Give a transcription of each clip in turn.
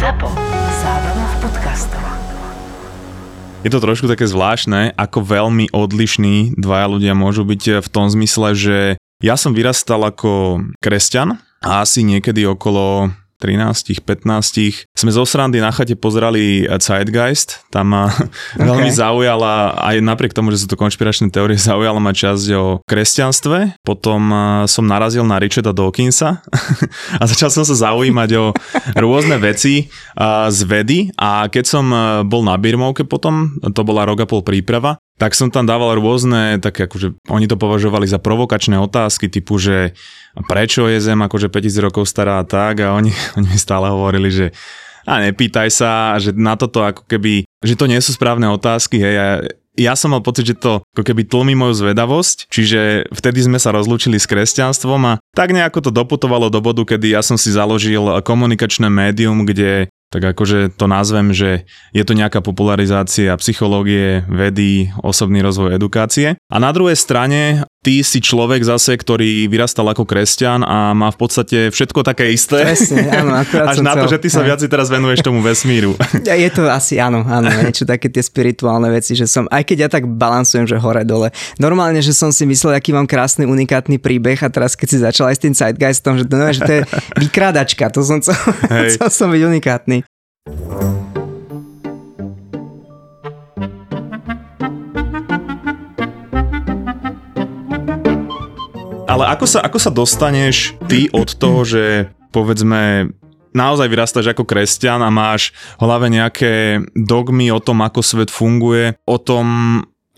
ZAPO. Zábrná v podcastov. Je to trošku také zvláštne, ako veľmi odlišní dvaja ľudia môžu byť v tom zmysle, že ja som vyrastal ako kresťan a asi niekedy okolo 13, 15 sme zo srandy na chate pozerali Zeitgeist, tam ma okay. veľmi zaujala, aj napriek tomu, že sú to konšpiračné teórie, zaujala ma časť o kresťanstve, potom som narazil na Richarda Dawkinsa a začal som sa zaujímať o rôzne veci z vedy. A keď som bol na Birmovke potom, to bola rok a pol príprava, tak som tam dával rôzne, tak akože oni to považovali za provokačné otázky typu, že prečo je Zem akože 5000 rokov stará a tak a oni, oni mi stále hovorili, že a nepýtaj sa, že na toto ako keby, že to nie sú správne otázky, hej, a ja som mal pocit, že to ako keby tlmi moju zvedavosť, čiže vtedy sme sa rozlúčili s kresťanstvom a tak nejako to doputovalo do bodu, kedy ja som si založil komunikačné médium, kde tak akože to nazvem, že je to nejaká popularizácia psychológie, vedy, osobný rozvoj edukácie. A na druhej strane ty si človek zase, ktorý vyrastal ako kresťan a má v podstate všetko také isté. Presne, áno, Až na to, že ty sa viac teraz venuješ tomu vesmíru. Je to asi áno, áno, niečo také tie spirituálne veci, že som, aj keď ja tak balansujem, že hore dole. Normálne, že som si myslel, aký mám krásny, unikátny príbeh a teraz keď si začal aj s tým Zeitgeistom, že to, no, že to je vykrádačka, to som chcel, chcel som byť unikátny. Ale ako sa, ako sa dostaneš ty od toho, že povedzme naozaj vyrastáš ako kresťan a máš v hlave nejaké dogmy o tom, ako svet funguje, o tom,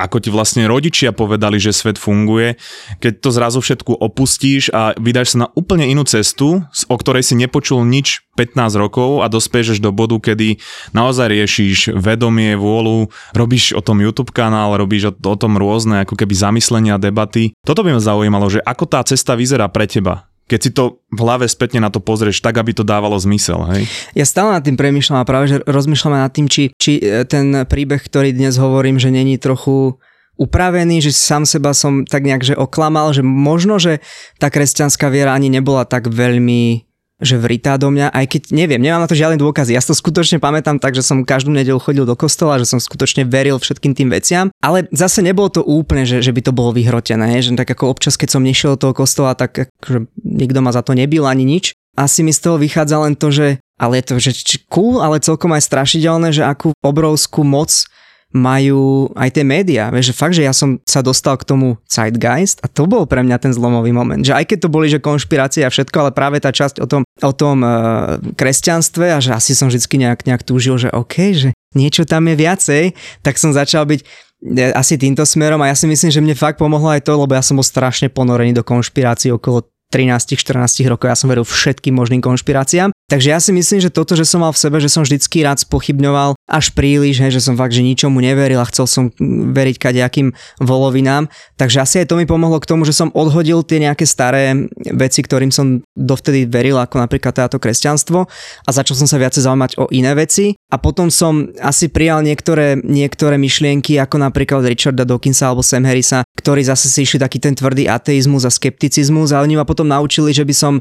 ako ti vlastne rodičia povedali, že svet funguje, keď to zrazu všetku opustíš a vydáš sa na úplne inú cestu, o ktorej si nepočul nič 15 rokov a dospieš do bodu, kedy naozaj riešiš vedomie, vôľu, robíš o tom YouTube kanál, robíš o, o tom rôzne ako keby zamyslenia, debaty. Toto by ma zaujímalo, že ako tá cesta vyzerá pre teba keď si to v hlave spätne na to pozrieš tak, aby to dávalo zmysel, hej? Ja stále nad tým premyšľam a práve, že rozmýšľam nad tým, či, či e, ten príbeh, ktorý dnes hovorím, že není trochu upravený, že sám seba som tak nejak že oklamal, že možno, že tá kresťanská viera ani nebola tak veľmi že vritá do mňa, aj keď neviem, nemám na to žiadne dôkazy. Ja to skutočne pamätám tak, že som každú nedelu chodil do kostola, že som skutočne veril všetkým tým veciam, ale zase nebolo to úplne, že, že by to bolo vyhrotené, že tak ako občas, keď som nešiel do toho kostola, tak akože nikto ma za to nebil ani nič. Asi mi z toho vychádza len to, že ale je to že cool, ale celkom aj strašidelné, že akú obrovskú moc majú aj tie médiá. Vieš, že fakt, že ja som sa dostal k tomu Zeitgeist a to bol pre mňa ten zlomový moment. Že aj keď to boli, že konšpirácie a všetko, ale práve tá časť o tom, o tom uh, kresťanstve a že asi som vždy nejak, nejak túžil, že OK, že niečo tam je viacej, tak som začal byť e, asi týmto smerom a ja si myslím, že mne fakt pomohlo aj to, lebo ja som bol strašne ponorený do konšpirácií okolo 13-14 rokov, ja som veril všetkým možným konšpiráciám. Takže ja si myslím, že toto, že som mal v sebe, že som vždycky rád spochybňoval až príliš, hej, že som fakt, že ničomu neveril a chcel som veriť kadejakým volovinám. Takže asi aj to mi pomohlo k tomu, že som odhodil tie nejaké staré veci, ktorým som dovtedy veril, ako napríklad táto kresťanstvo a začal som sa viacej zaujímať o iné veci. A potom som asi prijal niektoré, niektoré myšlienky, ako napríklad Richarda Dawkinsa alebo Sam Harrisa, ktorí zase si išli taký ten tvrdý ateizmus a skepticizmus a oni ma potom naučili, že by som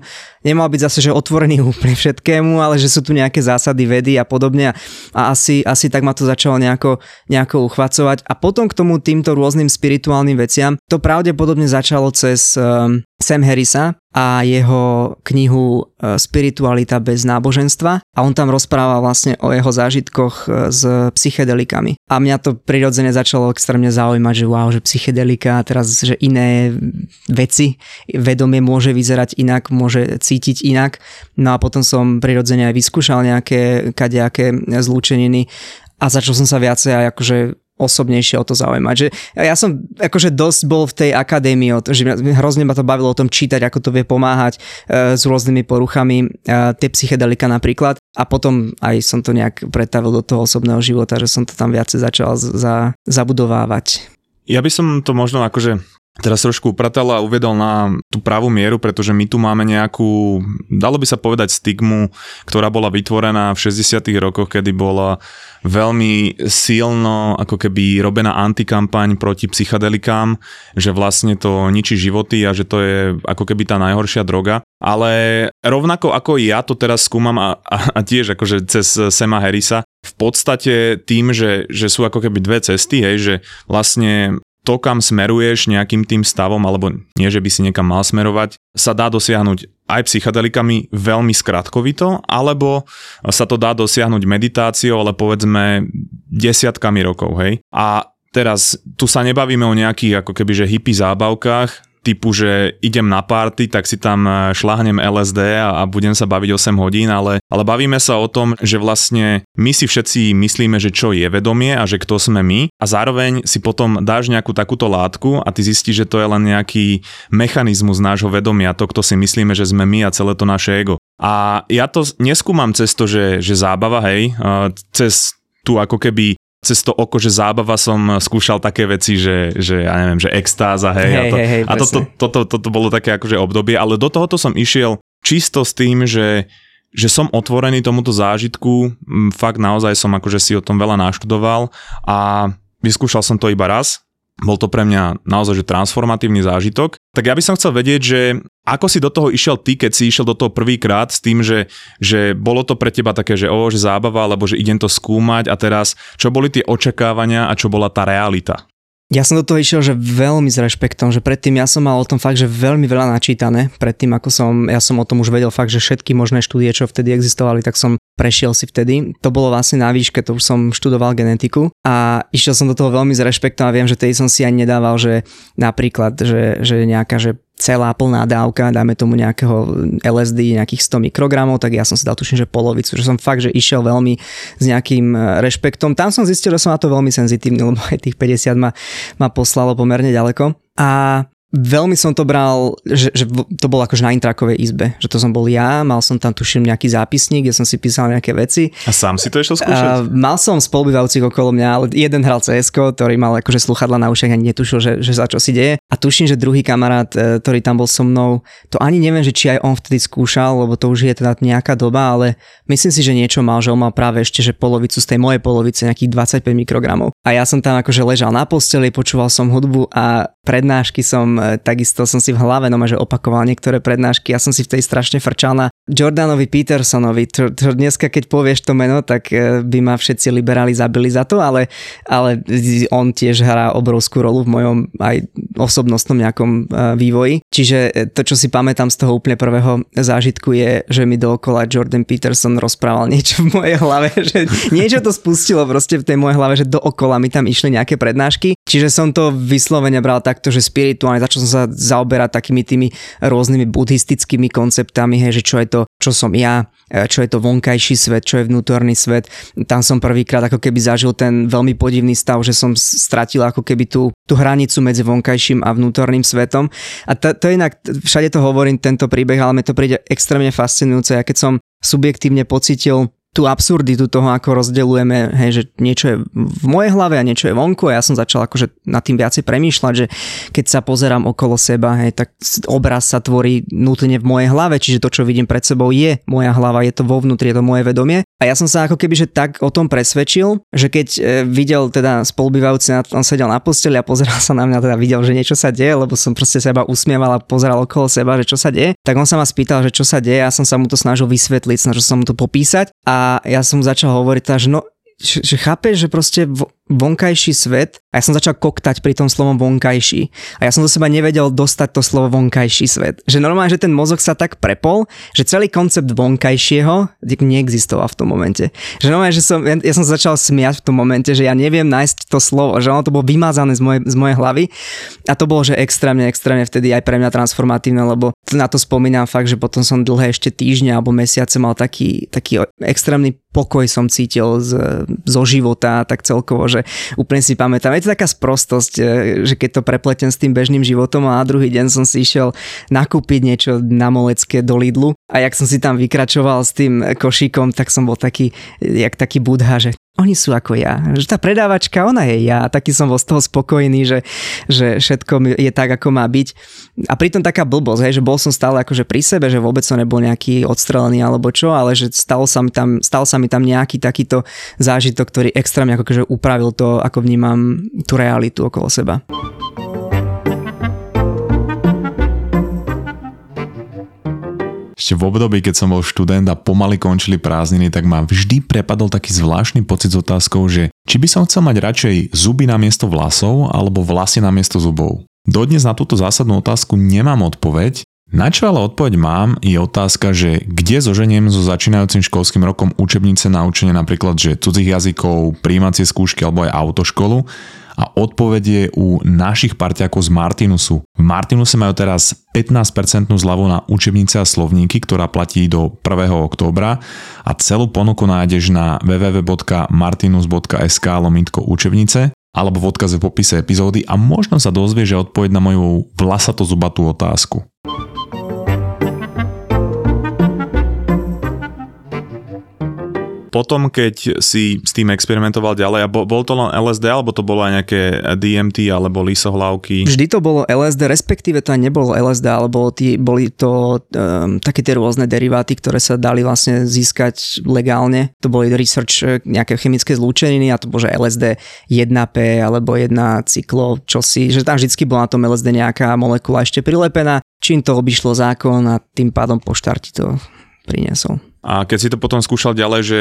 nemal byť zase že otvorený úplne všetkému, ale že sú tu nejaké zásady vedy a podobne. A asi, asi tak ma to začalo nejako, nejako uchvacovať. A potom k tomu týmto rôznym spirituálnym veciam. To pravdepodobne začalo cez um, Sam Harrisa a jeho knihu e, Spiritualita bez náboženstva a on tam rozpráva vlastne o jeho zážitkoch e, s psychedelikami. A mňa to prirodzene začalo extrémne zaujímať, že wow, že psychedelika a teraz, že iné veci, vedomie môže vyzerať inak, môže cítiť inak. No a potom som prirodzene aj vyskúšal nejaké kadejaké zlúčeniny a začal som sa viacej aj akože osobnejšie o to zaujímať. Že ja som akože dosť bol v tej akadémii, že hrozne ma to bavilo o tom čítať, ako to vie pomáhať e, s rôznymi poruchami, e, tie psychedelika napríklad. A potom aj som to nejak pretavil do toho osobného života, že som to tam viacej začal za, zabudovávať. Ja by som to možno akože teraz trošku upratal a uvedol na tú pravú mieru, pretože my tu máme nejakú, dalo by sa povedať, stigmu, ktorá bola vytvorená v 60 rokoch, kedy bola veľmi silno ako keby robená antikampaň proti psychedelikám, že vlastne to ničí životy a že to je ako keby tá najhoršia droga. Ale rovnako ako ja to teraz skúmam a, a, a tiež akože cez Sema Harrisa, v podstate tým, že, že sú ako keby dve cesty, hej, že vlastne to, kam smeruješ nejakým tým stavom, alebo nie, že by si niekam mal smerovať, sa dá dosiahnuť aj psychedelikami veľmi skratkovito, alebo sa to dá dosiahnuť meditáciou, ale povedzme desiatkami rokov, hej. A teraz tu sa nebavíme o nejakých ako keby že hippie zábavkách, typu, že idem na party, tak si tam e, šláhnem LSD a, a budem sa baviť 8 hodín, ale, ale bavíme sa o tom, že vlastne my si všetci myslíme, že čo je vedomie a že kto sme my a zároveň si potom dáš nejakú takúto látku a ty zistíš, že to je len nejaký mechanizmus nášho vedomia, to, kto si myslíme, že sme my a celé to naše ego. A ja to neskúmam cez to, že, že zábava, hej, e, cez tu ako keby cez to oko, že zábava som skúšal také veci, že, že ja neviem, že extáza, hej. Hej, a to, hej, hej, a toto, toto, toto, toto bolo také akože obdobie, ale do tohoto som išiel čisto s tým, že, že som otvorený tomuto zážitku, fakt naozaj som akože si o tom veľa naštudoval a vyskúšal som to iba raz, bol to pre mňa naozaj že transformatívny zážitok. Tak ja by som chcel vedieť, že ako si do toho išiel ty, keď si išiel do toho prvýkrát s tým, že, že bolo to pre teba také, že o, že zábava, alebo že idem to skúmať a teraz, čo boli tie očakávania a čo bola tá realita? Ja som do toho išiel, že veľmi s rešpektom, že predtým ja som mal o tom fakt, že veľmi veľa načítané, predtým ako som, ja som o tom už vedel fakt, že všetky možné štúdie, čo vtedy existovali, tak som prešiel si vtedy. To bolo vlastne na výške, to už som študoval genetiku a išiel som do toho veľmi s rešpektom a viem, že tedy som si ani nedával, že napríklad, že, že nejaká, že celá plná dávka, dáme tomu nejakého LSD, nejakých 100 mikrogramov, tak ja som si dal tuším, že polovicu, že som fakt, že išiel veľmi s nejakým e, rešpektom. Tam som zistil, že som na to veľmi senzitívny, lebo aj tých 50 ma, ma poslalo pomerne ďaleko. A Veľmi som to bral, že, že to bolo akože na intrakovej izbe, že to som bol ja, mal som tam tuším nejaký zápisník, kde som si písal nejaké veci. A sám si to išiel skúšať? A, mal som spolubývajúcich okolo mňa, ale jeden hral cs ktorý mal akože sluchadla na ušiach ani netušil, že, že za čo si deje. A tuším, že druhý kamarát, e, ktorý tam bol so mnou, to ani neviem, že či aj on vtedy skúšal, lebo to už je teda nejaká doba, ale myslím si, že niečo mal, že on mal práve ešte, že polovicu z tej mojej polovice, nejakých 25 mikrogramov. A ja som tam akože ležal na posteli, počúval som hudbu a prednášky som takisto som si v hlave no, že opakoval niektoré prednášky. Ja som si v tej strašne frčal na Jordanovi Petersonovi. To, to dneska, keď povieš to meno, tak e, by ma všetci liberáli zabili za to, ale, ale on tiež hrá obrovskú rolu v mojom aj osobnostnom nejakom e, vývoji. Čiže to, čo si pamätám z toho úplne prvého zážitku je, že mi dookola Jordan Peterson rozprával niečo v mojej hlave, že niečo to spustilo proste v tej mojej hlave, že dookola mi tam išli nejaké prednášky. Čiže som to vyslovene bral takto, že spirituálne, začal som sa zaoberať takými tými rôznymi buddhistickými konceptami, hej, že čo je to, čo som ja, e, čo je to vonkajší svet, čo je vnútorný svet. Tam som prvýkrát ako keby zažil ten veľmi podivný stav, že som stratil ako keby tú, tú hranicu medzi vonkajším a vnútorným svetom. A to, to inak, všade to hovorím, tento príbeh, ale mi to príde extrémne fascinujúce. Ja keď som subjektívne pocitil tú absurditu toho, ako rozdeľujeme, hej, že niečo je v mojej hlave a niečo je vonku a ja som začal akože nad tým viacej premýšľať, že keď sa pozerám okolo seba, hej, tak obraz sa tvorí nutne v mojej hlave, čiže to, čo vidím pred sebou je moja hlava, je to vo vnútri, je to moje vedomie. A ja som sa ako keby že tak o tom presvedčil, že keď e, videl teda spolubývajúci, on sedel na posteli a pozeral sa na mňa, teda videl, že niečo sa deje, lebo som proste seba usmieval a pozeral okolo seba, že čo sa deje, tak on sa ma spýtal, že čo sa deje, ja som sa mu to snažil vysvetliť, snažil som mu to popísať a ja som začal hovoriť teda, že no, že chápeš, že proste vonkajší svet a ja som začal koktať pri tom slovom vonkajší a ja som do seba nevedel dostať to slovo vonkajší svet. Že normálne, že ten mozog sa tak prepol, že celý koncept vonkajšieho neexistoval v tom momente. Že normálne, že som, ja, som začal smiať v tom momente, že ja neviem nájsť to slovo, že ono to bolo vymazané z mojej, z mojej hlavy a to bolo, že extrémne, extrémne vtedy aj pre mňa transformatívne, lebo na to spomínam fakt, že potom som dlhé ešte týždňa alebo mesiace mal taký, taký extrémny pokoj som cítil z, zo života, tak celkovo, že úplne si pamätám. Je to taká sprostosť, e, že keď to prepletem s tým bežným životom a na druhý deň som si išiel nakúpiť niečo na Molecké do Lidlu a jak som si tam vykračoval s tým košíkom, tak som bol taký, jak taký budha, že oni sú ako ja. Že tá predávačka, ona je ja. Taký som bol z toho spokojný, že, že všetko je tak, ako má byť. A pritom taká blbosť, hej, že bol som stále akože pri sebe, že vôbec som nebol nejaký odstrelený alebo čo, ale že stal sa mi tam, stal sa mi tam nejaký takýto zážitok, ktorý extrémne akože upravil to, ako vnímam tú realitu okolo seba. Ešte v období, keď som bol študent a pomaly končili prázdniny, tak ma vždy prepadol taký zvláštny pocit s otázkou, že či by som chcel mať radšej zuby na miesto vlasov alebo vlasy na miesto zubov. Dodnes na túto zásadnú otázku nemám odpoveď, na čo ale odpoveď mám je otázka, že kde zoženiem so začínajúcim školským rokom učebnice na učenie napríklad že cudzích jazykov, príjmacie skúšky alebo aj autoškolu a odpoveď je u našich parťakov z Martinusu. V Martinuse majú teraz 15% zľavu na učebnice a slovníky, ktorá platí do 1. októbra a celú ponuku nájdeš na www.martinus.sk lomitko učebnice alebo v odkaze v popise epizódy a možno sa dozvieš odpoveď na moju vlasato-zubatú otázku. Potom, keď si s tým experimentoval ďalej, a bol, to len LSD, alebo to bolo aj nejaké DMT, alebo lisohlavky? Vždy to bolo LSD, respektíve to aj nebolo LSD, ale bolo tí, boli to um, také tie rôzne deriváty, ktoré sa dali vlastne získať legálne. To boli research e, nejaké chemické zlúčeniny a to bolo, že LSD 1P alebo 1 cyklo, čosi, že tam vždy bola na tom LSD nejaká molekula ešte prilepená, čím to obišlo zákon a tým pádom po štarti to priniesol. A keď si to potom skúšal ďalej, že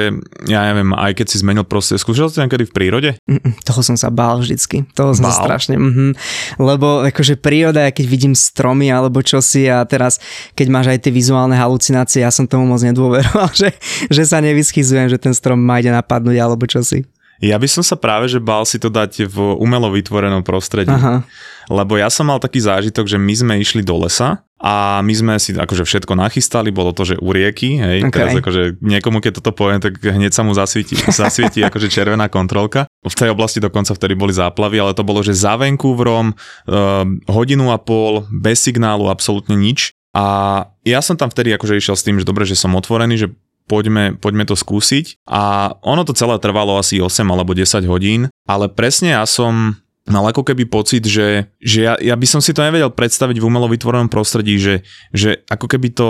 ja neviem, aj keď si zmenil proste, skúšal si niekedy v prírode? Mm, toho som sa bál vždycky. Toho som bál? sa strašne. Mm-hmm. Lebo akože príroda, keď vidím stromy alebo čosi a teraz, keď máš aj tie vizuálne halucinácie, ja som tomu moc nedôveroval, že, že sa nevyskyzujem, že ten strom má ide napadnúť alebo čosi. Ja by som sa práve, že bál si to dať v umelo vytvorenom prostredí. Aha. Lebo ja som mal taký zážitok, že my sme išli do lesa a my sme si akože všetko nachystali, bolo to, že u rieky, hej, okay. teraz akože niekomu, keď toto poviem, tak hneď sa mu zasvieti, zasvieti akože červená kontrolka. V tej oblasti dokonca vtedy boli záplavy, ale to bolo, že za Vancouverom, uh, hodinu a pol, bez signálu, absolútne nič. A ja som tam vtedy akože išiel s tým, že dobre, že som otvorený, že poďme, poďme to skúsiť. A ono to celé trvalo asi 8 alebo 10 hodín, ale presne ja som mal ako keby pocit, že, že ja, ja by som si to nevedel predstaviť v umelo vytvorenom prostredí, že, že ako keby to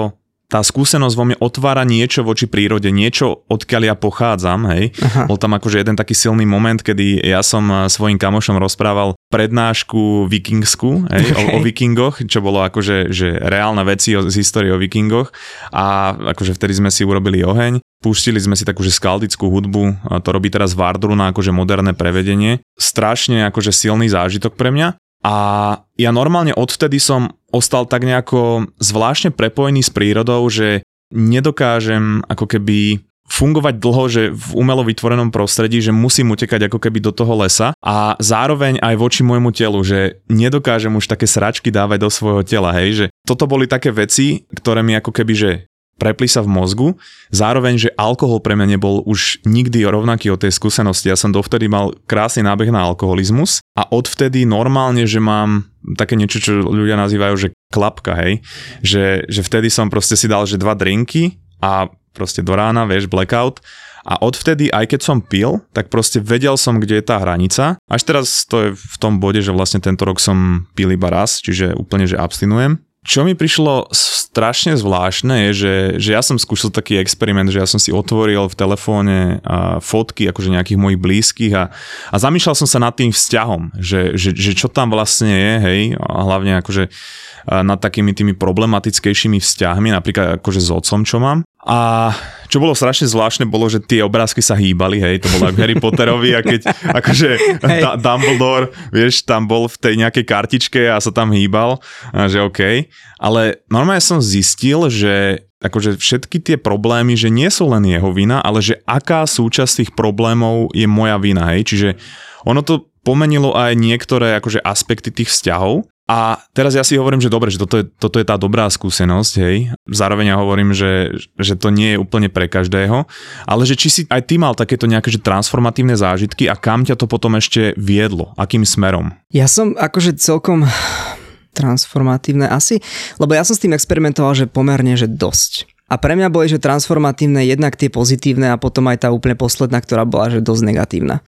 tá skúsenosť vo mne otvára niečo voči prírode, niečo odkiaľ ja pochádzam, hej. Aha. Bol tam akože jeden taký silný moment, kedy ja som eh, svojim kamošom rozprával prednášku vikingsku, hej, okay. o, o vikingoch, čo bolo akože že reálne veci z histórie o vikingoch a akože vtedy sme si urobili oheň. Pustili sme si takú že skaldickú hudbu, a to robí teraz Vardru na akože moderné prevedenie. Strašne akože silný zážitok pre mňa. A ja normálne odvtedy som ostal tak nejako zvláštne prepojený s prírodou, že nedokážem ako keby fungovať dlho, že v umelo vytvorenom prostredí, že musím utekať ako keby do toho lesa a zároveň aj voči môjmu telu, že nedokážem už také sračky dávať do svojho tela, hej, že toto boli také veci, ktoré mi ako keby, že prepli sa v mozgu. Zároveň, že alkohol pre mňa nebol už nikdy rovnaký od tej skúsenosti. Ja som dovtedy mal krásny nábeh na alkoholizmus a odvtedy normálne, že mám také niečo, čo ľudia nazývajú, že klapka, hej. Že, že vtedy som proste si dal, že dva drinky a proste do rána, vieš, blackout. A odvtedy, aj keď som pil, tak proste vedel som, kde je tá hranica. Až teraz to je v tom bode, že vlastne tento rok som pil iba raz, čiže úplne, že abstinujem. Čo mi prišlo strašne zvláštne je, že, že ja som skúšal taký experiment, že ja som si otvoril v telefóne fotky akože nejakých mojich blízkych a, a zamýšľal som sa nad tým vzťahom, že, že, že čo tam vlastne je, hej, a hlavne akože nad takými tými problematickejšími vzťahmi, napríklad akože s otcom, čo mám. A čo bolo strašne zvláštne, bolo, že tie obrázky sa hýbali, hej, to bolo ako Harry Potterovi a keď akože hey. Dumbledore, vieš, tam bol v tej nejakej kartičke a sa tam hýbal, a že OK. Ale normálne som zistil, že akože všetky tie problémy, že nie sú len jeho vina, ale že aká súčasť tých problémov je moja vina, hej, čiže ono to pomenilo aj niektoré akože aspekty tých vzťahov a teraz ja si hovorím, že dobre, že toto je, toto je tá dobrá skúsenosť, hej. Zároveň ja hovorím, že, že to nie je úplne pre každého, ale že či si aj ty mal takéto nejaké že transformatívne zážitky a kam ťa to potom ešte viedlo, akým smerom? Ja som akože celkom transformatívne asi, lebo ja som s tým experimentoval, že pomerne, že dosť. A pre mňa boli, že transformatívne jednak tie pozitívne a potom aj tá úplne posledná, ktorá bola, že dosť negatívna.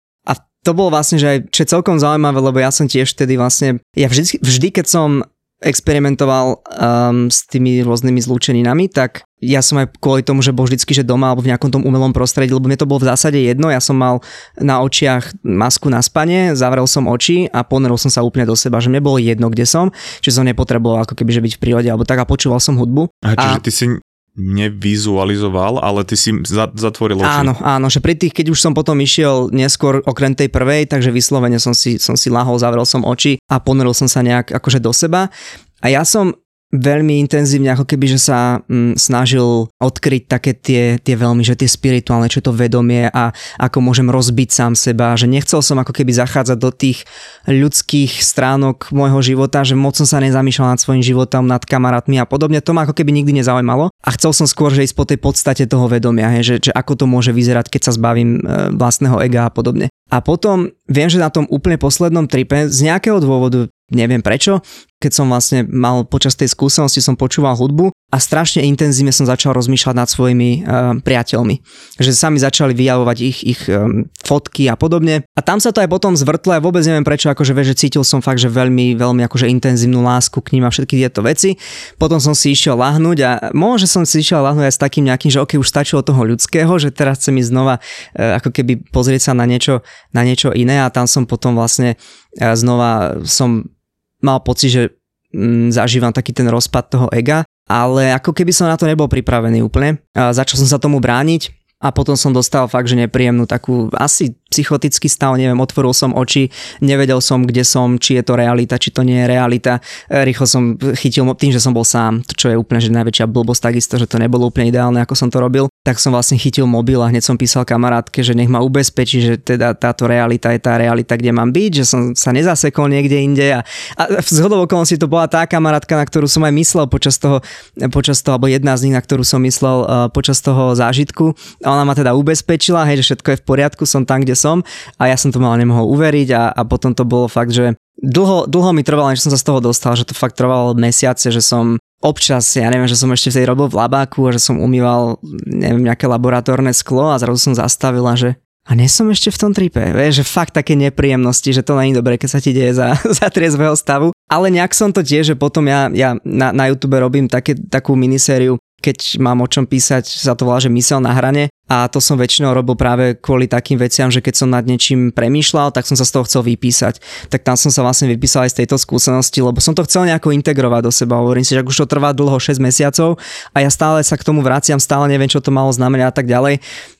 To bolo vlastne, že aj čo je celkom zaujímavé, lebo ja som tiež vtedy vlastne, ja vždy, vždy keď som experimentoval um, s tými rôznymi zlúčeninami, tak ja som aj kvôli tomu, že bol vždycky, že doma alebo v nejakom tom umelom prostredí, lebo mne to bolo v zásade jedno, ja som mal na očiach masku na spanie, zavrel som oči a ponerol som sa úplne do seba, že mne bolo jedno, kde som, že som nepotreboval ako keby že byť v prírode alebo tak a počúval som hudbu. A čiže a... ty si nevizualizoval, ale ty si zatvoril oči. Áno, áno, že pri tých, keď už som potom išiel neskôr okrem tej prvej, takže vyslovene som si, som si lahol, zavrel som oči a ponoril som sa nejak akože do seba. A ja som veľmi intenzívne ako keby, že sa mm, snažil odkryť také tie, tie veľmi, že tie spirituálne, čo to vedomie a ako môžem rozbiť sám seba, že nechcel som ako keby zachádzať do tých ľudských stránok môjho života, že moc som sa nezamýšľal nad svojim životom, nad kamarátmi a podobne, to ma ako keby nikdy nezaujímalo a chcel som skôr, že ísť po tej podstate toho vedomia, hej, že, že ako to môže vyzerať, keď sa zbavím e, vlastného ega a podobne. A potom viem, že na tom úplne poslednom tripe z nejakého dôvodu neviem prečo, keď som vlastne mal počas tej skúsenosti, som počúval hudbu a strašne intenzívne som začal rozmýšľať nad svojimi uh, priateľmi. Že sa mi začali vyjavovať ich, ich um, fotky a podobne. A tam sa to aj potom zvrtlo a vôbec neviem prečo, akože vie, že cítil som fakt, že veľmi, veľmi akože intenzívnu lásku k ním a všetky tieto veci. Potom som si išiel lahnúť a možno, že som si išiel lahnúť aj s takým nejakým, že ok, už stačilo toho ľudského, že teraz chcem ísť znova uh, ako keby pozrieť sa na niečo, na niečo iné a tam som potom vlastne uh, znova som mal pocit, že mm, zažívam taký ten rozpad toho ega, ale ako keby som na to nebol pripravený úplne. A začal som sa tomu brániť a potom som dostal fakt, že nepríjemnú takú asi psychotický stav, neviem, otvoril som oči, nevedel som, kde som, či je to realita, či to nie je realita. E, rýchlo som chytil tým, že som bol sám, čo je úplne že najväčšia blbosť takisto, že to nebolo úplne ideálne, ako som to robil. Tak som vlastne chytil mobil a hneď som písal kamarátke, že nech ma ubezpečí, že teda táto realita je tá realita, kde mám byť, že som sa nezasekol niekde inde. A, a z hodou okolností to bola tá kamarátka, na ktorú som aj myslel počas toho, počas toho, alebo jedna z nich, na ktorú som myslel uh, počas toho zážitku. A ona ma teda ubezpečila, hej, že všetko je v poriadku, som tam, kde som a ja som to mal nemohol uveriť a, a potom to bolo fakt, že dlho, dlho mi trvalo, než som sa z toho dostal, že to fakt trvalo mesiace, že som občas, ja neviem, že som ešte vtedy robil v labáku a že som umýval, neviem, nejaké laboratórne sklo a zrazu som zastavila, že a nie som ešte v tom tripe, vieš, že fakt také nepríjemnosti, že to není dobré, keď sa ti deje za, za triezvého stavu. Ale nejak som to tiež, že potom ja, ja na, na YouTube robím také, takú minisériu keď mám o čom písať, sa to volá, že mysel na hrane a to som väčšinou robil práve kvôli takým veciam, že keď som nad niečím premýšľal, tak som sa z toho chcel vypísať. Tak tam som sa vlastne vypísal aj z tejto skúsenosti, lebo som to chcel nejako integrovať do seba. Hovorím si, že už to trvá dlho 6 mesiacov a ja stále sa k tomu vraciam, stále neviem, čo to malo znamenať a tak ďalej.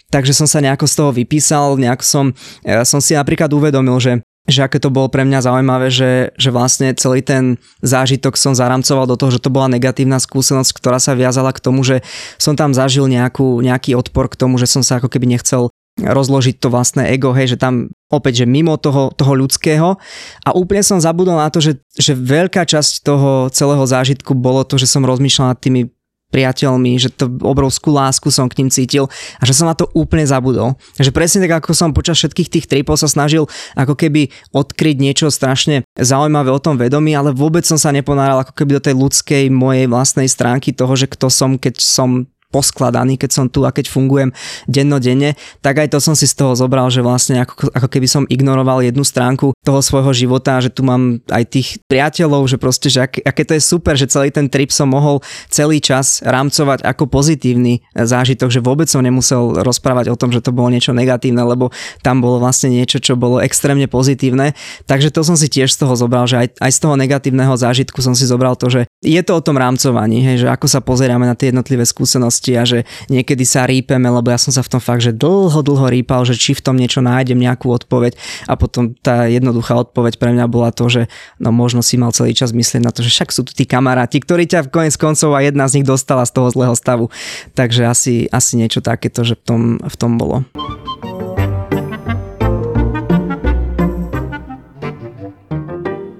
Takže som sa nejako z toho vypísal, nejako som, ja som si napríklad uvedomil, že že aké to bolo pre mňa zaujímavé, že, že vlastne celý ten zážitok som zaramcoval do toho, že to bola negatívna skúsenosť, ktorá sa viazala k tomu, že som tam zažil nejakú, nejaký odpor k tomu, že som sa ako keby nechcel rozložiť to vlastné ego, hej, že tam opäť, že mimo toho, toho ľudského. A úplne som zabudol na to, že, že veľká časť toho celého zážitku bolo to, že som rozmýšľal nad tými priateľmi, že to obrovskú lásku som k ním cítil a že som na to úplne zabudol. Že presne tak, ako som počas všetkých tých tripov sa snažil ako keby odkryť niečo strašne zaujímavé o tom vedomí, ale vôbec som sa neponáral ako keby do tej ľudskej mojej vlastnej stránky toho, že kto som, keď som poskladaný, keď som tu a keď fungujem dennodenne, tak aj to som si z toho zobral, že vlastne ako, ako keby som ignoroval jednu stránku toho svojho života, že tu mám aj tých priateľov, že proste, že ak, aké to je super, že celý ten trip som mohol celý čas rámcovať ako pozitívny zážitok, že vôbec som nemusel rozprávať o tom, že to bolo niečo negatívne, lebo tam bolo vlastne niečo, čo bolo extrémne pozitívne. Takže to som si tiež z toho zobral, že aj, aj z toho negatívneho zážitku som si zobral to, že je to o tom rámcovaní, hej, že ako sa pozeráme na tie jednotlivé skúsenosti blbosti a že niekedy sa rípeme, lebo ja som sa v tom fakt, že dlho, dlho rýpal, že či v tom niečo nájdem, nejakú odpoveď a potom tá jednoduchá odpoveď pre mňa bola to, že no možno si mal celý čas myslieť na to, že však sú tu tí kamaráti, ktorí ťa v konec koncov a jedna z nich dostala z toho zlého stavu. Takže asi, asi niečo takéto, že v tom, v tom bolo.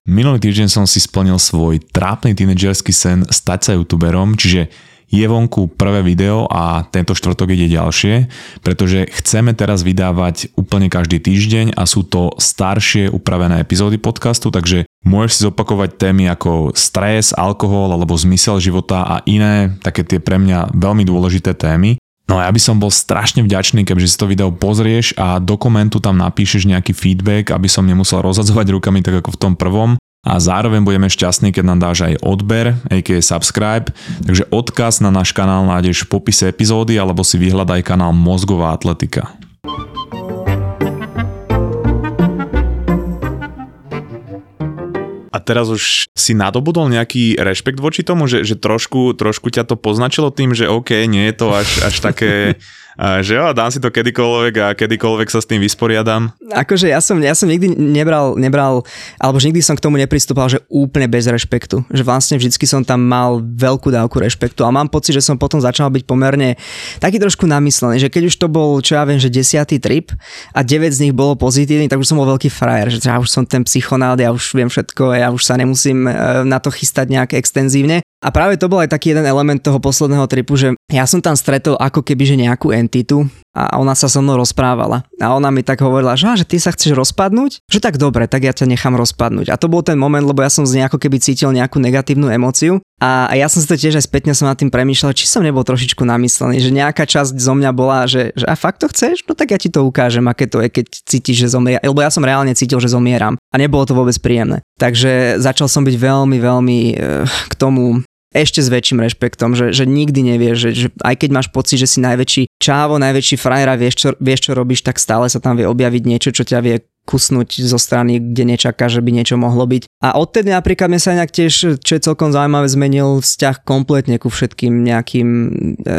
Minulý týždeň som si splnil svoj trápny tínedžerský sen stať sa youtuberom, čiže je vonku prvé video a tento štvrtok ide ďalšie, pretože chceme teraz vydávať úplne každý týždeň a sú to staršie upravené epizódy podcastu, takže Môžeš si zopakovať témy ako stres, alkohol alebo zmysel života a iné, také tie pre mňa veľmi dôležité témy. No a ja by som bol strašne vďačný, kebyže si to video pozrieš a do komentu tam napíšeš nejaký feedback, aby som nemusel rozhadzovať rukami tak ako v tom prvom. A zároveň budeme šťastní, keď nám dáš aj odber, aka subscribe. Takže odkaz na náš kanál nájdeš v popise epizódy alebo si vyhľadaj kanál Mozgová atletika. A teraz už si nadobudol nejaký rešpekt voči tomu, že, že trošku, trošku ťa to poznačilo tým, že OK, nie je to až, až také že jo, dám si to kedykoľvek a kedykoľvek sa s tým vysporiadam. Akože ja som, ja som nikdy nebral, nebral, alebo že nikdy som k tomu nepristúpal, že úplne bez rešpektu. Že vlastne vždycky som tam mal veľkú dávku rešpektu a mám pocit, že som potom začal byť pomerne taký trošku namyslený, že keď už to bol, čo ja viem, že desiatý trip a 9 z nich bolo pozitívny, tak už som bol veľký frajer, že ja už som ten psychonát, ja už viem všetko, ja už sa nemusím e, na to chystať nejak extenzívne. A práve to bol aj taký jeden element toho posledného tripu, že ja som tam stretol ako keby že nejakú entitu a ona sa so mnou rozprávala. A ona mi tak hovorila, že, že ty sa chceš rozpadnúť? Že tak dobre, tak ja ťa nechám rozpadnúť. A to bol ten moment, lebo ja som z nejako keby cítil nejakú negatívnu emóciu. A ja som si to tiež aj spätne som nad tým premýšľal, či som nebol trošičku namyslený, že nejaká časť zo mňa bola, že, že a fakt to chceš? No tak ja ti to ukážem, aké to je, keď cítiš, že zomieram. Lebo ja som reálne cítil, že zomieram. A nebolo to vôbec príjemné. Takže začal som byť veľmi, veľmi e, k tomu ešte s väčším rešpektom, že, že nikdy nevieš, že, že aj keď máš pocit, že si najväčší čávo, najväčší frajer a vieš čo, vieš, čo robíš, tak stále sa tam vie objaviť niečo, čo ťa vie kusnúť zo strany, kde nečaká, že by niečo mohlo byť. A odtedy napríklad mne sa inak tiež, čo je celkom zaujímavé, zmenil vzťah kompletne ku všetkým nejakým e,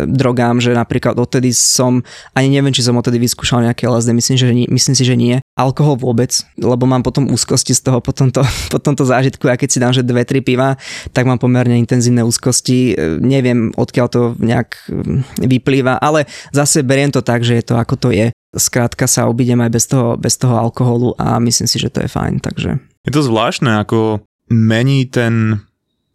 drogám, že napríklad odtedy som, ani neviem, či som odtedy vyskúšal nejaké LSD, myslím, že myslím si, že nie. Alkohol vôbec, lebo mám potom úzkosti z toho po tomto, po tomto zážitku a keď si dám, že dve, tri piva, tak mám pomerne intenzívne úzkosti. E, neviem, odkiaľ to nejak vyplýva, ale zase beriem to tak, že je to ako to je skrátka sa obídem aj bez toho, bez toho alkoholu a myslím si, že to je fajn. Takže. Je to zvláštne, ako mení ten,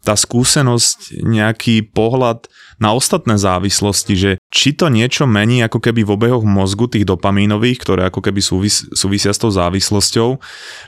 tá skúsenosť nejaký pohľad na ostatné závislosti, že či to niečo mení ako keby v obehoch mozgu tých dopamínových, ktoré ako keby súvis, súvisia s tou závislosťou,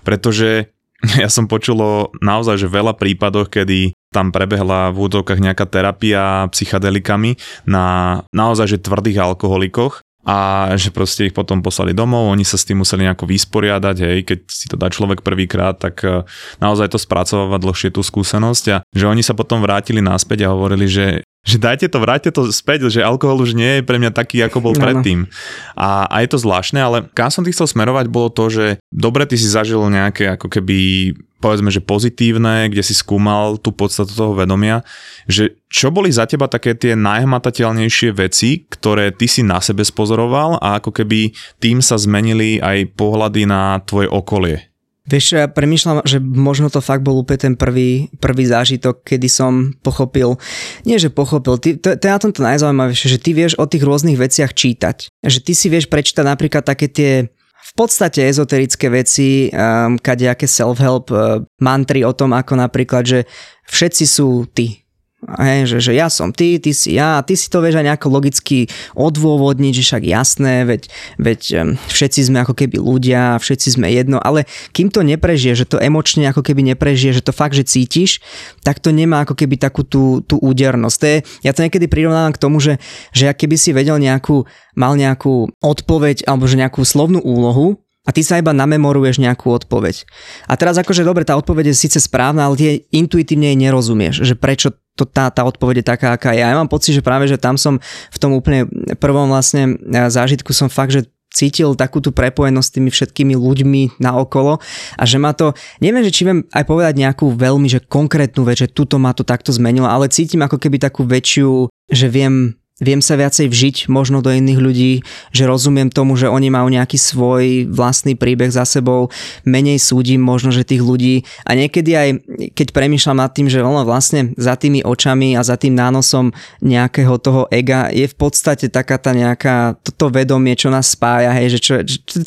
pretože ja som počul naozaj že veľa prípadoch, kedy tam prebehla v útovkách nejaká terapia psychadelikami na naozaj že tvrdých alkoholikoch a že proste ich potom poslali domov, oni sa s tým museli nejako vysporiadať, hej, keď si to dá človek prvýkrát, tak e, naozaj to spracováva dlhšie tú skúsenosť a že oni sa potom vrátili naspäť a hovorili, že že dajte to, vráťte to späť, že alkohol už nie je pre mňa taký, ako bol predtým. A, a je to zvláštne, ale kam som ty chcel smerovať, bolo to, že dobre, ty si zažil nejaké ako keby povedzme, že pozitívne, kde si skúmal tú podstatu toho vedomia, že čo boli za teba také tie najhmatateľnejšie veci, ktoré ty si na sebe spozoroval a ako keby tým sa zmenili aj pohľady na tvoje okolie? Vieš, ja premýšľam, že možno to fakt bol úplne ten prvý, prvý zážitok, kedy som pochopil, nie že pochopil, ty, to, to je na tomto najzaujímavejšie, že ty vieš o tých rôznych veciach čítať. Že ty si vieš prečítať napríklad také tie v podstate ezoterické veci, um, kadejaké self-help, uh, mantry o tom, ako napríklad, že všetci sú ty, Hej, že, že ja som ty, ty si ja, ty si to vieš aj nejako logicky odôvodniť, že však jasné, veď, veď všetci sme ako keby ľudia, všetci sme jedno, ale kým to neprežije, že to emočne ako keby neprežije, že to fakt, že cítiš, tak to nemá ako keby takú tú, tú údernosť. To je, ja to niekedy prirovnávam k tomu, že, že keby si vedel nejakú, mal nejakú odpoveď alebo že nejakú slovnú úlohu, a ty sa iba namemoruješ nejakú odpoveď. A teraz akože dobre, tá odpoveď je síce správna, ale ty intuitívne jej nerozumieš, že prečo to, tá, tá odpoveď je taká, aká je. Ja mám pocit, že práve, že tam som v tom úplne prvom vlastne e, zážitku som fakt, že cítil takú tú prepojenosť s tými všetkými ľuďmi na okolo a že ma to, neviem, že či viem aj povedať nejakú veľmi, že konkrétnu vec, že tuto ma to takto zmenilo, ale cítim ako keby takú väčšiu, že viem viem sa viacej vžiť možno do iných ľudí, že rozumiem tomu, že oni majú nejaký svoj vlastný príbeh za sebou, menej súdim možno, že tých ľudí. A niekedy aj keď premýšľam nad tým, že ono vlastne za tými očami a za tým nánosom nejakého toho ega je v podstate taká tá nejaká, toto vedomie, čo nás spája, hej, že čo,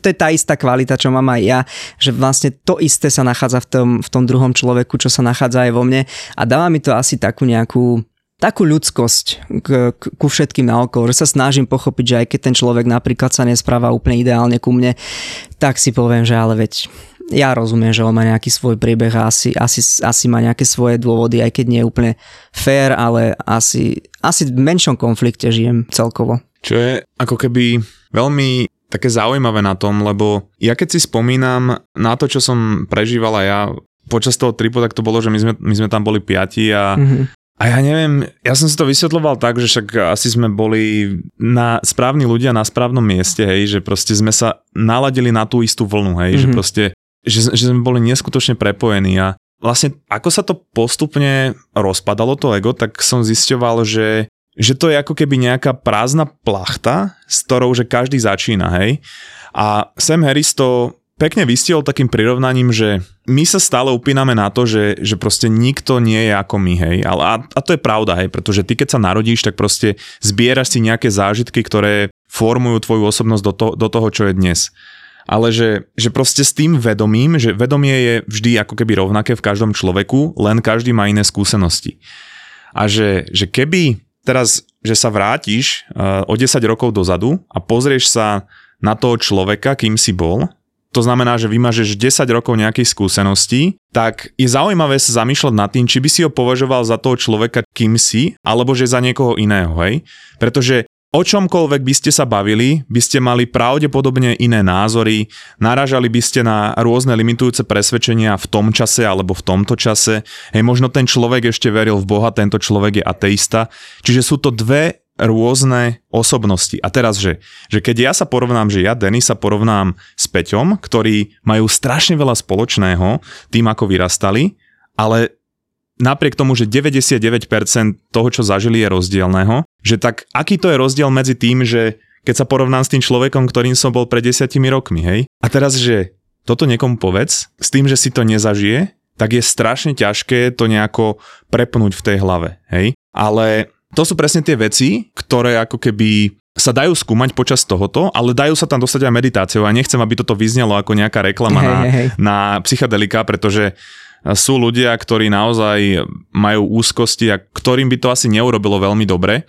to je tá istá kvalita, čo mám aj ja, že vlastne to isté sa nachádza v tom, v tom druhom človeku, čo sa nachádza aj vo mne. A dáva mi to asi takú nejakú takú ľudskosť k, k, ku všetkým naokolo, že sa snažím pochopiť, že aj keď ten človek napríklad sa nespráva úplne ideálne ku mne, tak si poviem, že ale veď ja rozumiem, že on má nejaký svoj príbeh a asi, asi, asi má nejaké svoje dôvody, aj keď nie je úplne fair, ale asi, asi v menšom konflikte žijem celkovo. Čo je ako keby veľmi také zaujímavé na tom, lebo ja keď si spomínam na to, čo som prežívala ja počas toho tripu, tak to bolo, že my sme, my sme tam boli piati a mm-hmm. A ja neviem, ja som si to vysvetloval tak, že však asi sme boli na správni ľudia na správnom mieste, hej, že proste sme sa naladili na tú istú vlnu, hej, mm-hmm. že mhm. proste, že, že sme boli neskutočne prepojení a vlastne ako sa to postupne rozpadalo to ego, tak som zisťoval, že že to je ako keby nejaká prázdna plachta, s ktorou že každý začína, hej. A Sam Harris to pekne vystihol takým prirovnaním, že my sa stále upíname na to, že, že proste nikto nie je ako my, hej. A, a to je pravda, hej, pretože ty keď sa narodíš, tak proste zbieraš si nejaké zážitky, ktoré formujú tvoju osobnosť do, to, do toho, čo je dnes. Ale že, že proste s tým vedomím, že vedomie je vždy ako keby rovnaké v každom človeku, len každý má iné skúsenosti. A že, že keby teraz, že sa vrátiš uh, o 10 rokov dozadu a pozrieš sa na toho človeka, kým si bol, to znamená, že vymažeš 10 rokov nejakej skúsenosti, tak je zaujímavé sa zamýšľať nad tým, či by si ho považoval za toho človeka, kým si, alebo že za niekoho iného, hej? Pretože O čomkoľvek by ste sa bavili, by ste mali pravdepodobne iné názory, naražali by ste na rôzne limitujúce presvedčenia v tom čase alebo v tomto čase. Hej, možno ten človek ešte veril v Boha, tento človek je ateista. Čiže sú to dve rôzne osobnosti. A teraz, že, že keď ja sa porovnám, že ja, Denis, sa porovnám s Peťom, ktorí majú strašne veľa spoločného tým, ako vyrastali, ale napriek tomu, že 99% toho, čo zažili, je rozdielného, že tak aký to je rozdiel medzi tým, že keď sa porovnám s tým človekom, ktorým som bol pred desiatimi rokmi, hej? A teraz, že toto niekomu povedz, s tým, že si to nezažije, tak je strašne ťažké to nejako prepnúť v tej hlave, hej? Ale to sú presne tie veci, ktoré ako keby sa dajú skúmať počas tohoto, ale dajú sa tam dostať aj meditáciou a nechcem, aby toto vyznelo ako nejaká reklama hey, na, hey. na psychedelika, pretože sú ľudia, ktorí naozaj majú úzkosti a ktorým by to asi neurobilo veľmi dobre,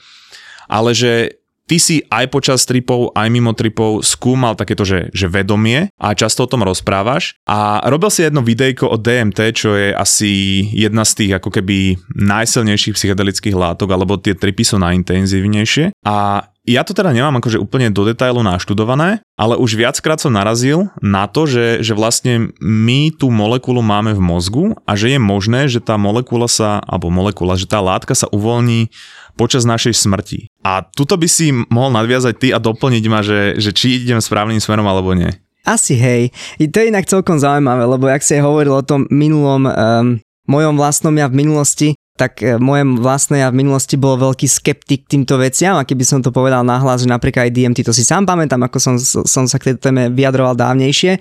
ale že ty si aj počas tripov, aj mimo tripov skúmal takéto, že, že vedomie a často o tom rozprávaš. A robil si jedno videjko o DMT, čo je asi jedna z tých ako keby najsilnejších psychedelických látok, alebo tie tripy sú najintenzívnejšie. A ja to teda nemám akože úplne do detailu naštudované, ale už viackrát som narazil na to, že, že vlastne my tú molekulu máme v mozgu a že je možné, že tá molekula sa, alebo molekula, že tá látka sa uvoľní počas našej smrti. A tuto by si mohol nadviazať ty a doplniť ma, že, že či idem správnym smerom alebo nie. Asi hej. I to je inak celkom zaujímavé, lebo jak si hovoril o tom minulom um, mojom vlastnom ja v minulosti, tak e, moje vlastné ja v minulosti bol veľký skeptik týmto veciam a keby som to povedal nahlas, že napríklad aj DMT, to si sám pamätám, ako som, som sa k tejto téme vyjadroval dávnejšie.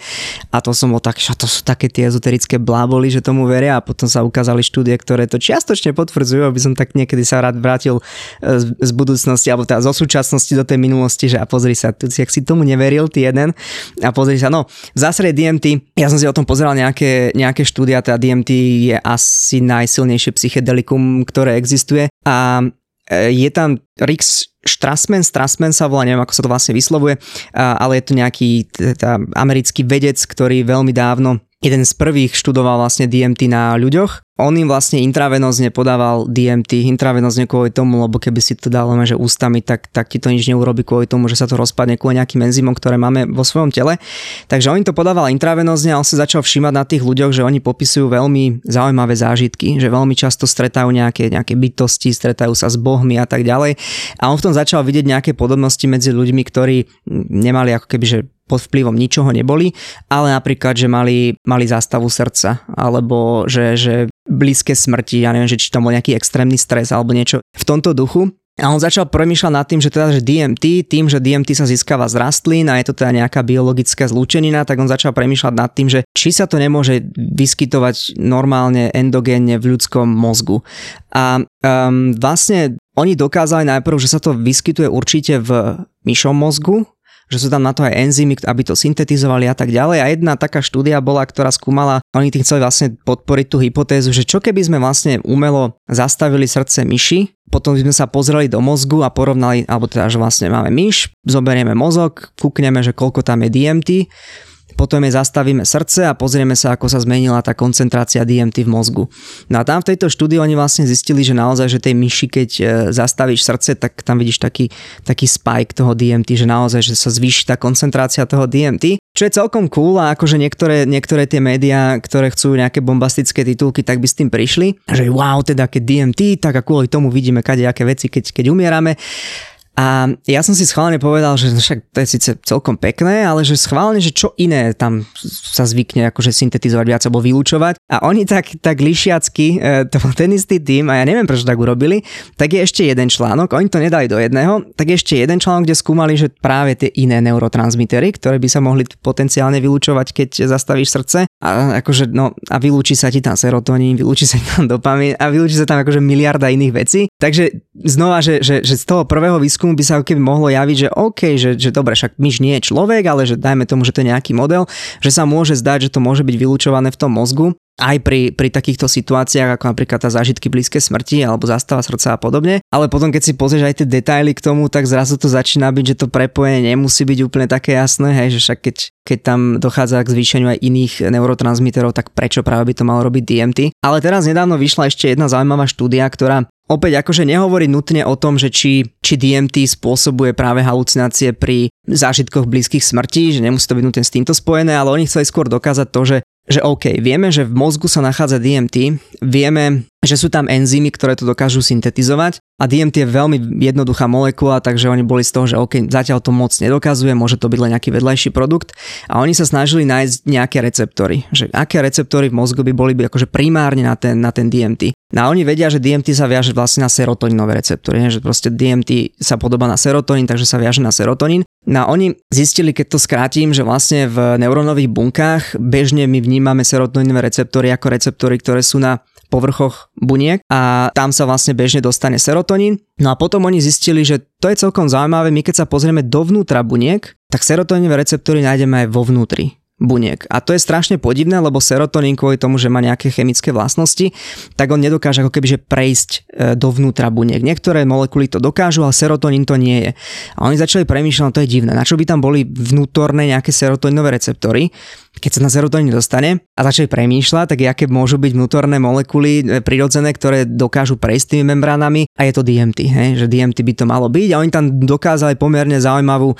A to som bol tak, že to sú také tie ezoterické bláboli, že tomu veria. A potom sa ukázali štúdie, ktoré to čiastočne potvrdzujú, aby som tak niekedy sa rád vrátil e, z, z budúcnosti alebo teda zo súčasnosti do tej minulosti, že a pozri sa, tu, ak si tomu neveril, ty jeden a pozri sa, no v zásade DMT, ja som si o tom pozeral nejaké, nejaké štúdia, teda DMT je asi najsilnejšie psychedelik publikum, ktoré existuje. A e, je tam Rix Strassman, Strassman sa volá, neviem ako sa to vlastne vyslovuje, ale je to nejaký teda, americký vedec, ktorý veľmi dávno jeden z prvých študoval vlastne DMT na ľuďoch on im vlastne intravenozne podával DMT, intravenozne kvôli tomu, lebo keby si to dal že ústami, tak, tak ti to nič neurobi kvôli tomu, že sa to rozpadne kvôli nejakým enzymom, ktoré máme vo svojom tele. Takže on im to podával intravenozne a on sa začal všímať na tých ľuďoch, že oni popisujú veľmi zaujímavé zážitky, že veľmi často stretajú nejaké, nejaké bytosti, stretajú sa s bohmi a tak ďalej. A on v tom začal vidieť nejaké podobnosti medzi ľuďmi, ktorí nemali ako keby, že pod vplyvom ničoho neboli, ale napríklad, že mali, mali zástavu srdca, alebo že, že blízke smrti, ja neviem, že či tam bol nejaký extrémny stres alebo niečo v tomto duchu. A on začal premýšľať nad tým, že teda, že DMT, tým, že DMT sa získava z rastlín a je to teda nejaká biologická zlúčenina, tak on začal premýšľať nad tým, že či sa to nemôže vyskytovať normálne endogénne v ľudskom mozgu. A um, vlastne oni dokázali najprv, že sa to vyskytuje určite v myšom mozgu, že sú tam na to aj enzymy, aby to syntetizovali a tak ďalej. A jedna taká štúdia bola, ktorá skúmala, oni tým chceli vlastne podporiť tú hypotézu, že čo keby sme vlastne umelo zastavili srdce myši, potom by sme sa pozreli do mozgu a porovnali, alebo teda, že vlastne máme myš, zoberieme mozog, kúkneme, že koľko tam je DMT, potom je zastavíme srdce a pozrieme sa, ako sa zmenila tá koncentrácia DMT v mozgu. No a tam v tejto štúdii oni vlastne zistili, že naozaj, že tej myši, keď e, zastavíš srdce, tak tam vidíš taký, taký spike toho DMT, že naozaj, že sa zvýši tá koncentrácia toho DMT. Čo je celkom cool a akože niektoré, niektoré tie médiá, ktoré chcú nejaké bombastické titulky, tak by s tým prišli, že wow, teda keď DMT, tak a kvôli tomu vidíme kadejaké veci, keď, keď umierame. A ja som si schválne povedal, že však to je síce celkom pekné, ale že schválne, že čo iné tam sa zvykne akože syntetizovať viac alebo vylúčovať. A oni tak, tak lišiacky, e, to bol ten istý tým, a ja neviem prečo tak urobili, tak je ešte jeden článok, oni to nedali do jedného, tak je ešte jeden článok, kde skúmali, že práve tie iné neurotransmitery, ktoré by sa mohli potenciálne vylúčovať, keď zastavíš srdce. A akože, no, a vylúči sa ti tam serotonín, vylúči sa ti tam dopamín a vylúči sa tam akože miliarda iných vecí. Takže znova, že, že, že z toho prvého výskumu by sa keby mohlo javiť, že OK, že, že dobre, však myš nie je človek, ale že dajme tomu, že to je nejaký model, že sa môže zdať, že to môže byť vylúčované v tom mozgu aj pri, pri takýchto situáciách, ako napríklad tá zážitky blízke smrti alebo zastava srdca a podobne. Ale potom, keď si pozrieš aj tie detaily k tomu, tak zrazu to začína byť, že to prepojenie nemusí byť úplne také jasné, hej, že však keď, keď tam dochádza k zvýšeniu aj iných neurotransmiterov, tak prečo práve by to malo robiť DMT. Ale teraz nedávno vyšla ešte jedna zaujímavá štúdia, ktorá opäť akože nehovorí nutne o tom, že či, či DMT spôsobuje práve halucinácie pri zážitkoch blízkych smrti, že nemusí to byť nutne s týmto spojené, ale oni chceli skôr dokázať to, že že OK, vieme, že v mozgu sa nachádza DMT, vieme, že sú tam enzymy, ktoré to dokážu syntetizovať a DMT je veľmi jednoduchá molekula, takže oni boli z toho, že OK, zatiaľ to moc nedokazuje, môže to byť len nejaký vedľajší produkt a oni sa snažili nájsť nejaké receptory, že aké receptory v mozgu by boli by akože primárne na ten, na ten DMT. No a oni vedia, že DMT sa viaže vlastne na serotoninové receptory, že proste DMT sa podobá na serotonín, takže sa viaže na serotonín. No a oni zistili, keď to skrátim, že vlastne v neurónových bunkách bežne my vnímame serotoninové receptory ako receptory, ktoré sú na povrchoch buniek a tam sa vlastne bežne dostane serotonín. No a potom oni zistili, že to je celkom zaujímavé, my keď sa pozrieme dovnútra buniek, tak serotoninové receptory nájdeme aj vo vnútri buniek. A to je strašne podivné, lebo serotonín kvôli tomu, že má nejaké chemické vlastnosti, tak on nedokáže ako kebyže prejsť e, dovnútra buniek. Niektoré molekuly to dokážu, ale serotonín to nie je. A oni začali premýšľať, no to je divné, na čo by tam boli vnútorné nejaké serotoninové receptory, keď sa na serotonín dostane a začali premýšľať, tak aké môžu byť vnútorné molekuly e, prirodzené, ktoré dokážu prejsť tými membránami a je to DMT, hej? že DMT by to malo byť a oni tam dokázali pomerne zaujímavú e,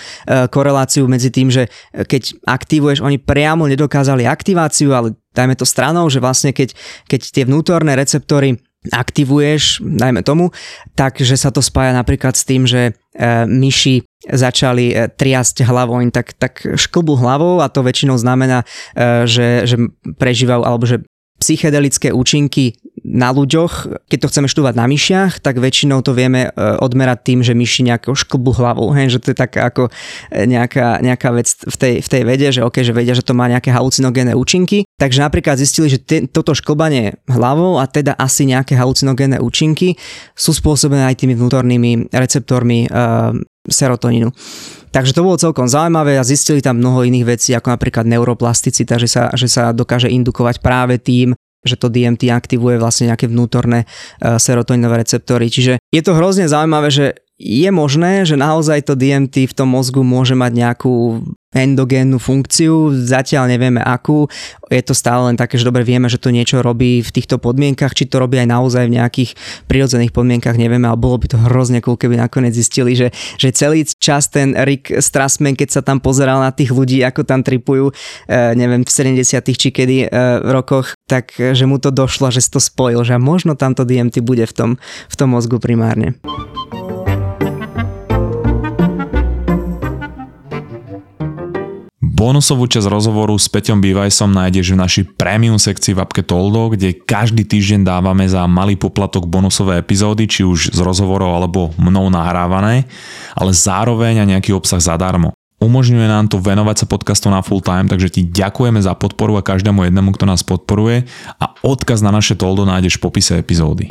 koreláciu medzi tým, že keď aktivuješ, oni priamo nedokázali aktiváciu, ale dajme to stranou, že vlastne keď, keď tie vnútorné receptory aktivuješ, dajme tomu, takže sa to spája napríklad s tým, že e, myši začali e, triasť hlavou, tak, tak šklbu hlavou a to väčšinou znamená, e, že, že prežívajú alebo že psychedelické účinky na ľuďoch, keď to chceme štúvať na myšiach, tak väčšinou to vieme e, odmerať tým, že myši nejakého šklbu hlavou, hej, že to je taká ako e, nejaká, nejaká vec v tej, v tej vede, že okay, že vedia, že to má nejaké halucinogénne účinky. Takže napríklad zistili, že te, toto šklbanie hlavou a teda asi nejaké halucinogénne účinky sú spôsobené aj tými vnútornými receptormi uh, serotonínu. Takže to bolo celkom zaujímavé a zistili tam mnoho iných vecí, ako napríklad neuroplasticita, že sa, že sa dokáže indukovať práve tým, že to DMT aktivuje vlastne nejaké vnútorné uh, serotoninové receptory. Čiže je to hrozne zaujímavé, že je možné, že naozaj to DMT v tom mozgu môže mať nejakú endogénnu funkciu, zatiaľ nevieme akú. Je to stále len také, že dobre vieme, že to niečo robí v týchto podmienkach, či to robí aj naozaj v nejakých prirodzených podmienkach, nevieme, ale bolo by to hrozne cool, keby nakoniec zistili, že, že celý čas ten Rick Strassman, keď sa tam pozeral na tých ľudí, ako tam tripujú, eh, neviem, v 70 či kedy eh, rokoch, tak eh, že mu to došlo, že si to spojil, že možno tamto DMT bude v tom, v tom mozgu primárne. Bonusovú časť rozhovoru s Peťom Bývajsom nájdeš v našej premium sekcii v appke Toldo, kde každý týždeň dávame za malý poplatok bonusové epizódy, či už z rozhovorov alebo mnou nahrávané, ale zároveň aj nejaký obsah zadarmo. Umožňuje nám to venovať sa podcastu na full time, takže ti ďakujeme za podporu a každému jednému, kto nás podporuje a odkaz na naše Toldo nájdeš v popise epizódy.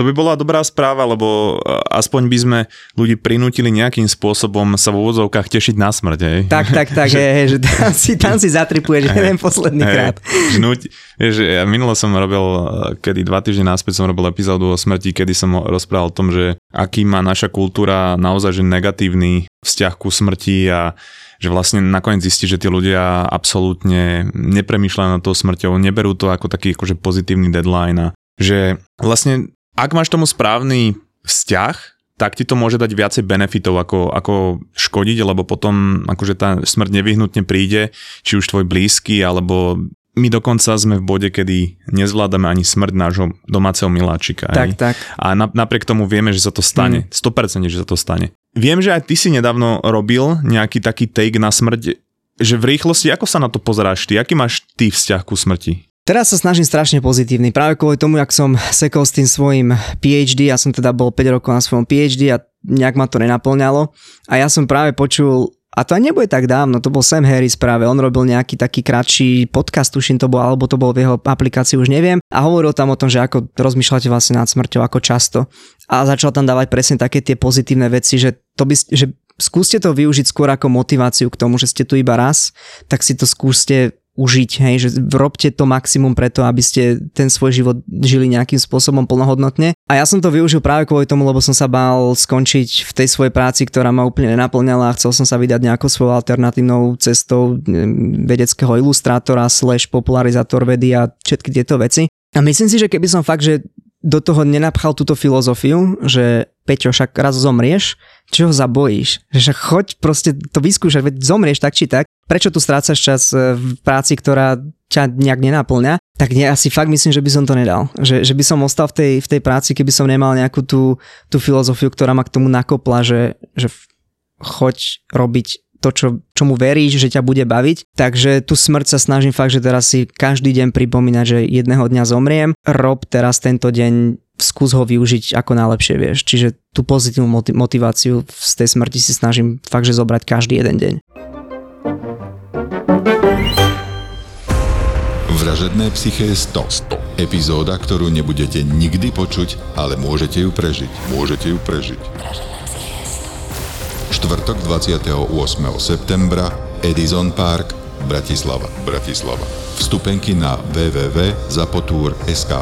To by bola dobrá správa, lebo e, aspoň by sme ľudí prinútili nejakým spôsobom sa v úvodzovkách tešiť na smrť. Hej. Tak, tak, tak, že, hej, že tam si, tam si zatripuješ jeden posledný Hej, krát. Žnúť, vieš, ja minule som robil, e, kedy dva týždne náspäť som robil epizódu o smrti, kedy som rozprával o tom, že aký má naša kultúra naozaj že negatívny vzťah ku smrti a že vlastne nakoniec zistí, že tí ľudia absolútne nepremýšľajú nad tou smrťou, neberú to ako taký akože pozitívny deadline a že vlastne ak máš tomu správny vzťah, tak ti to môže dať viacej benefitov ako, ako škodiť, lebo potom akože tá smrť nevyhnutne príde, či už tvoj blízky, alebo my dokonca sme v bode, kedy nezvládame ani smrť nášho domáceho miláčika. Tak, hej. tak. A na, napriek tomu vieme, že sa to stane. 100% že sa to stane. Viem, že aj ty si nedávno robil nejaký taký take na smrť, že v rýchlosti, ako sa na to pozeráš ty? Aký máš ty vzťah ku smrti? Teraz sa snažím strašne pozitívny, práve kvôli tomu, jak som sekol s tým svojim PhD, ja som teda bol 5 rokov na svojom PhD a nejak ma to nenaplňalo a ja som práve počul a to aj nebude tak dávno, to bol Sam Harris práve, on robil nejaký taký kratší podcast, tuším to bol, alebo to bol v jeho aplikácii, už neviem. A hovoril tam o tom, že ako rozmýšľate vlastne nad smrťou, ako často. A začal tam dávať presne také tie pozitívne veci, že, to by, že skúste to využiť skôr ako motiváciu k tomu, že ste tu iba raz, tak si to skúste užiť, hej, že robte to maximum preto, aby ste ten svoj život žili nejakým spôsobom plnohodnotne. A ja som to využil práve kvôli tomu, lebo som sa bál skončiť v tej svojej práci, ktorá ma úplne nenaplňala a chcel som sa vydať nejakou svojou alternatívnou cestou vedeckého ilustrátora slash popularizátor vedy a všetky tieto veci. A myslím si, že keby som fakt, že do toho nenapchal túto filozofiu, že Peťo, však raz zomrieš, čo ho zabojíš? Že však choď proste to vyskúšať, veď zomrieš tak či tak. Prečo tu strácaš čas e, v práci, ktorá ťa nejak nenaplňa? Tak nie, asi fakt myslím, že by som to nedal. Že, že by som ostal v tej, v tej práci, keby som nemal nejakú tú, tú filozofiu, ktorá ma k tomu nakopla, že, že choď robiť to, čo, čomu veríš, že ťa bude baviť. Takže tu smrť sa snažím fakt, že teraz si každý deň pripomínať, že jedného dňa zomriem. Rob teraz tento deň, skús ho využiť ako najlepšie vieš. Čiže tú pozitívnu moti- motiváciu z tej smrti si snažím fakt, že zobrať každý jeden deň. Vražedné psyché 100. 100. Epizóda, ktorú nebudete nikdy počuť, ale môžete ju prežiť. Môžete ju prežiť. Štvrtok 28. septembra Edison Park, Bratislava. Bratislava. Vstupenky na www.zapotur.sk